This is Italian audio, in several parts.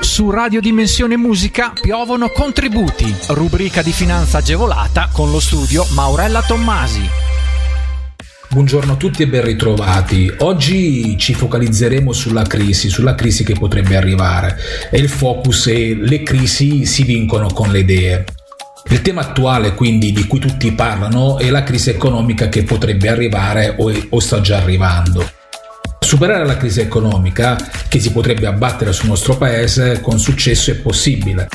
Su Radio Dimensione Musica piovono contributi, rubrica di finanza agevolata con lo studio Maurella Tommasi. Buongiorno a tutti e ben ritrovati. Oggi ci focalizzeremo sulla crisi, sulla crisi che potrebbe arrivare e il focus è le crisi si vincono con le idee. Il tema attuale quindi di cui tutti parlano è la crisi economica che potrebbe arrivare o, è, o sta già arrivando. Superare la crisi economica che si potrebbe abbattere sul nostro paese con successo è possibile,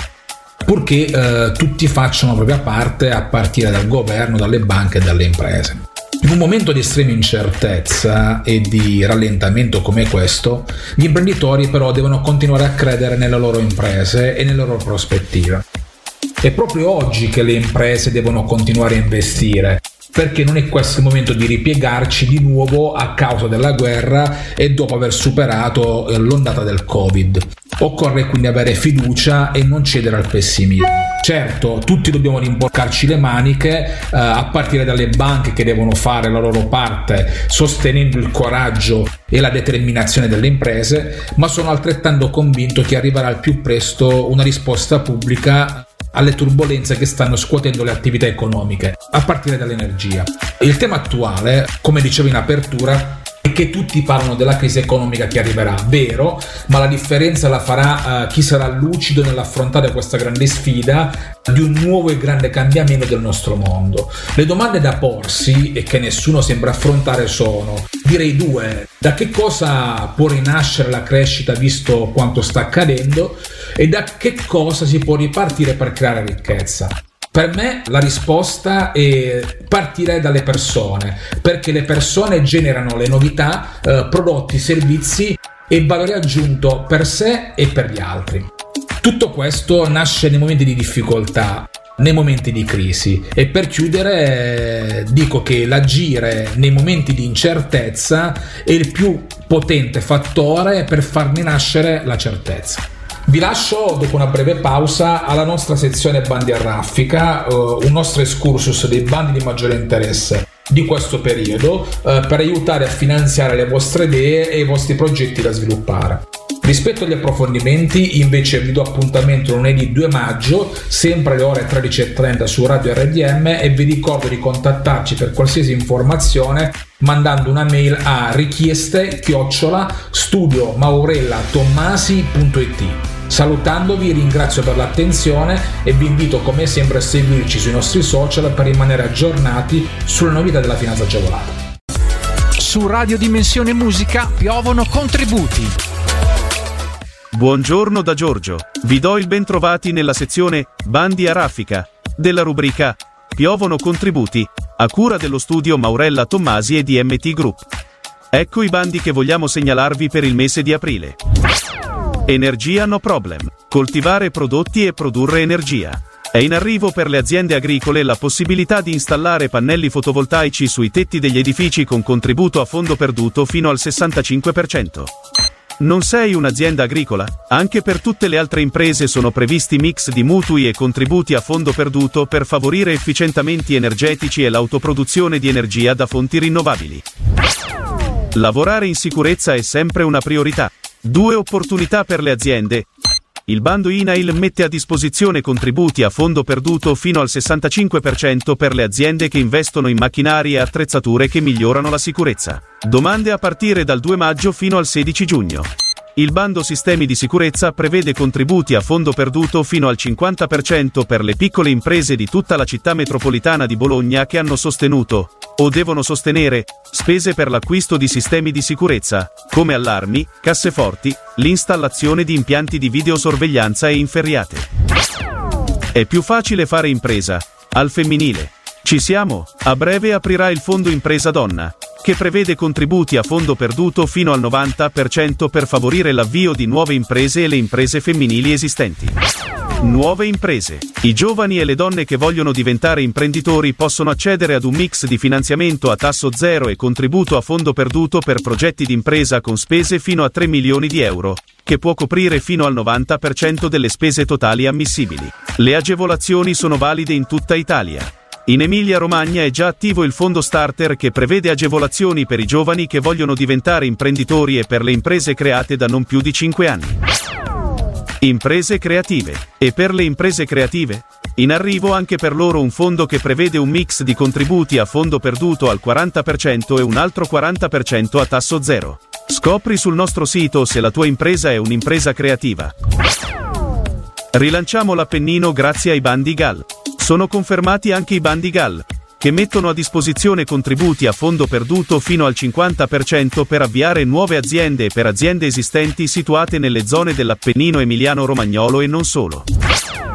purché eh, tutti facciano la propria parte a partire dal governo, dalle banche e dalle imprese. In un momento di estrema incertezza e di rallentamento come questo, gli imprenditori però devono continuare a credere nelle loro imprese e nelle loro prospettive. È proprio oggi che le imprese devono continuare a investire, perché non è questo il momento di ripiegarci di nuovo a causa della guerra e dopo aver superato eh, l'ondata del Covid. Occorre quindi avere fiducia e non cedere al pessimismo. Certo, tutti dobbiamo rimboccarci le maniche, eh, a partire dalle banche che devono fare la loro parte sostenendo il coraggio e la determinazione delle imprese, ma sono altrettanto convinto che arriverà al più presto una risposta pubblica alle turbulenze che stanno scuotendo le attività economiche, a partire dall'energia. Il tema attuale, come dicevo in apertura, è che tutti parlano della crisi economica che arriverà, vero, ma la differenza la farà uh, chi sarà lucido nell'affrontare questa grande sfida di un nuovo e grande cambiamento del nostro mondo. Le domande da porsi e che nessuno sembra affrontare sono, direi due, da che cosa può rinascere la crescita visto quanto sta accadendo e da che cosa si può ripartire per creare ricchezza. Per me la risposta è partire dalle persone, perché le persone generano le novità, eh, prodotti, servizi e valore aggiunto per sé e per gli altri. Tutto questo nasce nei momenti di difficoltà, nei momenti di crisi e per chiudere dico che l'agire nei momenti di incertezza è il più potente fattore per farne nascere la certezza. Vi lascio dopo una breve pausa alla nostra sezione bandi a raffica, uh, un nostro excursus dei bandi di maggiore interesse di questo periodo uh, per aiutare a finanziare le vostre idee e i vostri progetti da sviluppare. Rispetto agli approfondimenti, invece vi do appuntamento lunedì 2 maggio, sempre alle ore 13.30 su Radio RDM e vi ricordo di contattarci per qualsiasi informazione mandando una mail a richieste chiocciola studiomaurellatommasi.it Salutandovi ringrazio per l'attenzione e vi invito come sempre a seguirci sui nostri social per rimanere aggiornati sulle novità della finanza agevolata. Su Radio Dimensione Musica piovono contributi. Buongiorno da Giorgio. Vi do il bentrovati nella sezione Bandi a raffica della rubrica Piovono contributi a cura dello studio Maurella Tommasi e di MT Group. Ecco i bandi che vogliamo segnalarvi per il mese di aprile. Energia no problem. Coltivare prodotti e produrre energia. È in arrivo per le aziende agricole la possibilità di installare pannelli fotovoltaici sui tetti degli edifici con contributo a fondo perduto fino al 65%. Non sei un'azienda agricola? Anche per tutte le altre imprese sono previsti mix di mutui e contributi a fondo perduto per favorire efficientamenti energetici e l'autoproduzione di energia da fonti rinnovabili. Lavorare in sicurezza è sempre una priorità. Due opportunità per le aziende. Il bando INAIL mette a disposizione contributi a fondo perduto fino al 65% per le aziende che investono in macchinari e attrezzature che migliorano la sicurezza. Domande a partire dal 2 maggio fino al 16 giugno. Il bando Sistemi di sicurezza prevede contributi a fondo perduto fino al 50% per le piccole imprese di tutta la città metropolitana di Bologna che hanno sostenuto, o devono sostenere, spese per l'acquisto di sistemi di sicurezza, come allarmi, casseforti, l'installazione di impianti di videosorveglianza e inferriate. È più facile fare impresa. Al femminile. Ci siamo? A breve aprirà il Fondo Impresa Donna che prevede contributi a fondo perduto fino al 90% per favorire l'avvio di nuove imprese e le imprese femminili esistenti. Nuove imprese. I giovani e le donne che vogliono diventare imprenditori possono accedere ad un mix di finanziamento a tasso zero e contributo a fondo perduto per progetti di impresa con spese fino a 3 milioni di euro, che può coprire fino al 90% delle spese totali ammissibili. Le agevolazioni sono valide in tutta Italia. In Emilia-Romagna è già attivo il fondo starter che prevede agevolazioni per i giovani che vogliono diventare imprenditori e per le imprese create da non più di 5 anni. Imprese creative. E per le imprese creative? In arrivo anche per loro un fondo che prevede un mix di contributi a fondo perduto al 40% e un altro 40% a tasso zero. Scopri sul nostro sito se la tua impresa è un'impresa creativa. Rilanciamo l'Appennino grazie ai bandi GAL. Sono confermati anche i bandi GAL, che mettono a disposizione contributi a fondo perduto fino al 50% per avviare nuove aziende e per aziende esistenti situate nelle zone dell'Appennino emiliano-romagnolo e non solo.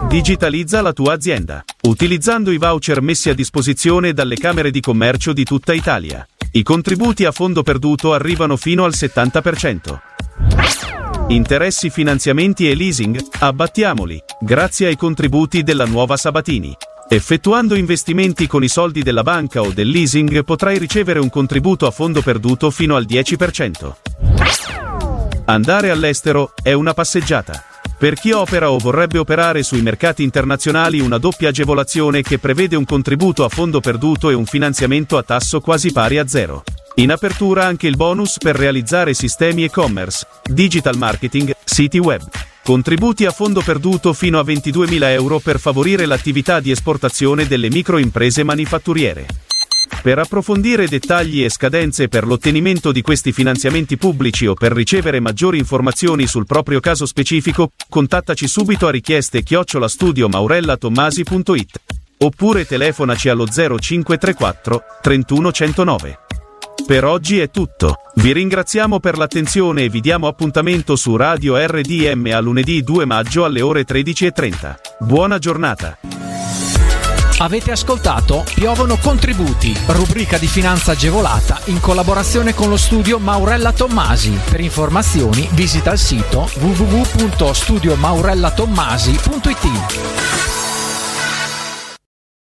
Digitalizza la tua azienda, utilizzando i voucher messi a disposizione dalle Camere di Commercio di tutta Italia. I contributi a fondo perduto arrivano fino al 70%. Interessi, finanziamenti e leasing, abbattiamoli, grazie ai contributi della nuova Sabatini. Effettuando investimenti con i soldi della banca o del leasing potrai ricevere un contributo a fondo perduto fino al 10%. Andare all'estero è una passeggiata. Per chi opera o vorrebbe operare sui mercati internazionali una doppia agevolazione che prevede un contributo a fondo perduto e un finanziamento a tasso quasi pari a zero. In apertura anche il bonus per realizzare sistemi e-commerce, digital marketing, siti web. Contributi a fondo perduto fino a 22.000 euro per favorire l'attività di esportazione delle microimprese manifatturiere. Per approfondire dettagli e scadenze per l'ottenimento di questi finanziamenti pubblici o per ricevere maggiori informazioni sul proprio caso specifico, contattaci subito a richieste chiocciolastudio.maurellatommasi.it oppure telefonaci allo 0534 31 109. Per oggi è tutto. Vi ringraziamo per l'attenzione e vi diamo appuntamento su Radio RDM a lunedì 2 maggio alle ore 13.30. Buona giornata. Avete ascoltato Piovono contributi, rubrica di finanza agevolata in collaborazione con lo studio Maurella Tommasi. Per informazioni visita il sito www.studiomaurellatommasi.it.